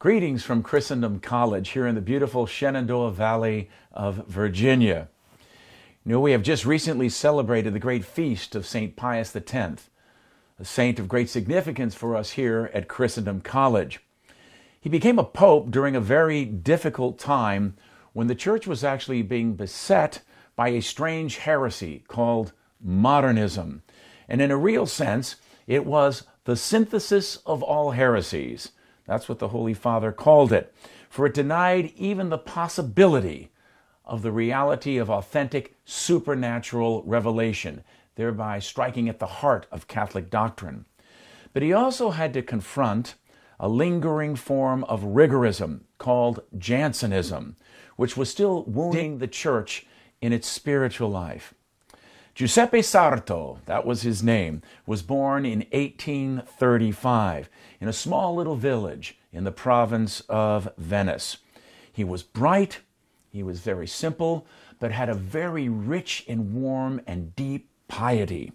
Greetings from Christendom College here in the beautiful Shenandoah Valley of Virginia. You know, we have just recently celebrated the great feast of St. Pius X, a saint of great significance for us here at Christendom College. He became a pope during a very difficult time when the church was actually being beset by a strange heresy called modernism. And in a real sense, it was the synthesis of all heresies that's what the Holy Father called it. For it denied even the possibility of the reality of authentic supernatural revelation, thereby striking at the heart of Catholic doctrine. But he also had to confront a lingering form of rigorism called Jansenism, which was still wounding the church in its spiritual life. Giuseppe Sarto, that was his name, was born in 1835 in a small little village in the province of Venice. He was bright, he was very simple, but had a very rich and warm and deep piety.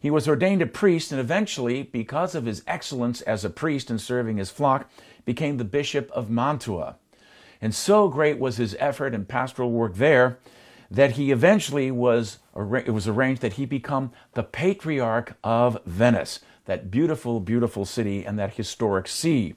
He was ordained a priest and eventually, because of his excellence as a priest in serving his flock, became the Bishop of Mantua. And so great was his effort and pastoral work there that he eventually was it was arranged that he become the patriarch of Venice, that beautiful, beautiful city and that historic see.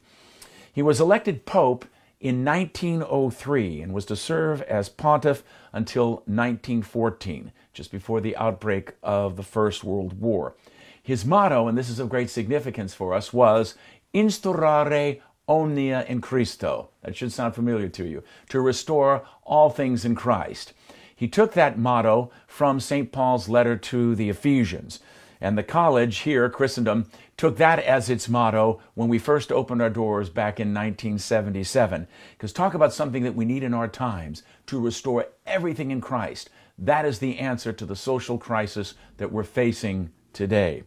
He was elected pope in 1903 and was to serve as pontiff until 1914, just before the outbreak of the First World War. His motto, and this is of great significance for us, was Instaurare omnia in Christo. That should sound familiar to you. To restore all things in Christ. He took that motto from St. Paul's letter to the Ephesians. And the college here, Christendom, took that as its motto when we first opened our doors back in 1977. Because talk about something that we need in our times to restore everything in Christ. That is the answer to the social crisis that we're facing today.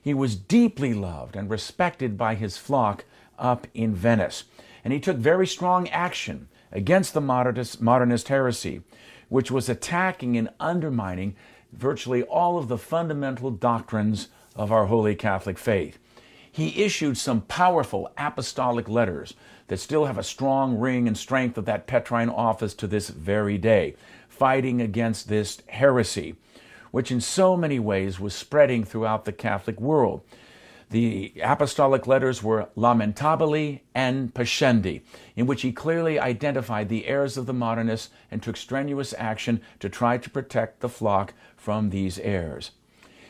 He was deeply loved and respected by his flock up in Venice. And he took very strong action against the modernist, modernist heresy which was attacking and undermining virtually all of the fundamental doctrines of our Holy Catholic faith. He issued some powerful apostolic letters that still have a strong ring and strength of that Petrine office to this very day, fighting against this heresy, which in so many ways was spreading throughout the Catholic world. The apostolic letters were Lamentabili and Pascendi, in which he clearly identified the errors of the modernists and took strenuous action to try to protect the flock from these errors.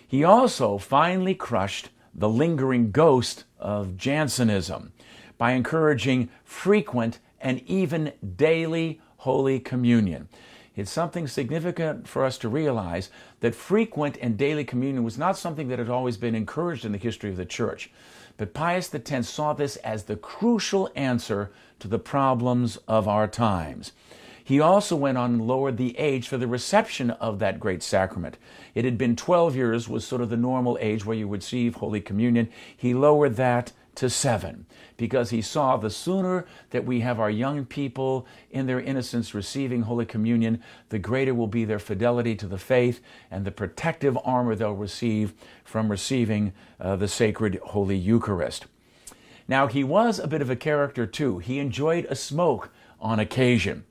He also finally crushed the lingering ghost of Jansenism by encouraging frequent and even daily Holy Communion. It's something significant for us to realize that frequent and daily communion was not something that had always been encouraged in the history of the church. But Pius X saw this as the crucial answer to the problems of our times. He also went on and lowered the age for the reception of that great sacrament. It had been 12 years was sort of the normal age where you would receive Holy Communion. He lowered that to seven because he saw the sooner that we have our young people in their innocence receiving Holy Communion, the greater will be their fidelity to the faith and the protective armor they'll receive from receiving uh, the sacred Holy Eucharist. Now, he was a bit of a character too. He enjoyed a smoke on occasion.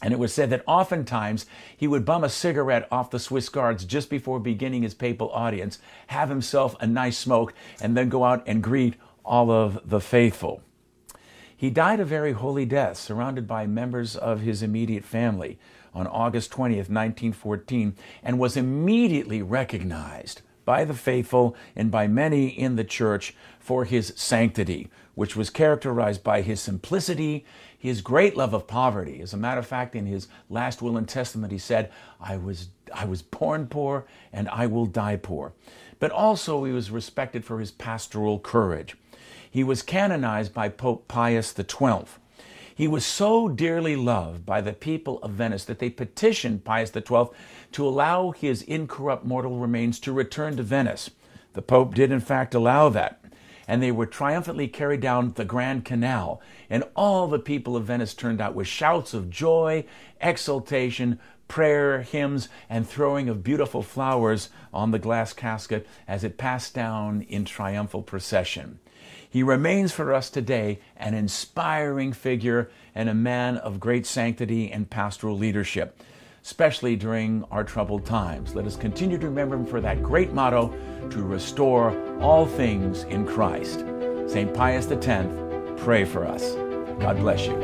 And it was said that oftentimes he would bum a cigarette off the Swiss guards just before beginning his papal audience, have himself a nice smoke, and then go out and greet all of the faithful. He died a very holy death, surrounded by members of his immediate family on August 20th, 1914, and was immediately recognized by the faithful and by many in the church for his sanctity, which was characterized by his simplicity, his great love of poverty. As a matter of fact, in his last will and testament, he said, I was, I was born poor and I will die poor. But also, he was respected for his pastoral courage. He was canonized by Pope Pius XII. He was so dearly loved by the people of Venice that they petitioned Pius XII to allow his incorrupt mortal remains to return to Venice. The Pope did, in fact, allow that. And they were triumphantly carried down the Grand Canal. And all the people of Venice turned out with shouts of joy, exultation, prayer, hymns, and throwing of beautiful flowers on the glass casket as it passed down in triumphal procession. He remains for us today an inspiring figure and a man of great sanctity and pastoral leadership, especially during our troubled times. Let us continue to remember him for that great motto to restore all things in Christ. St. Pius X, pray for us. God bless you.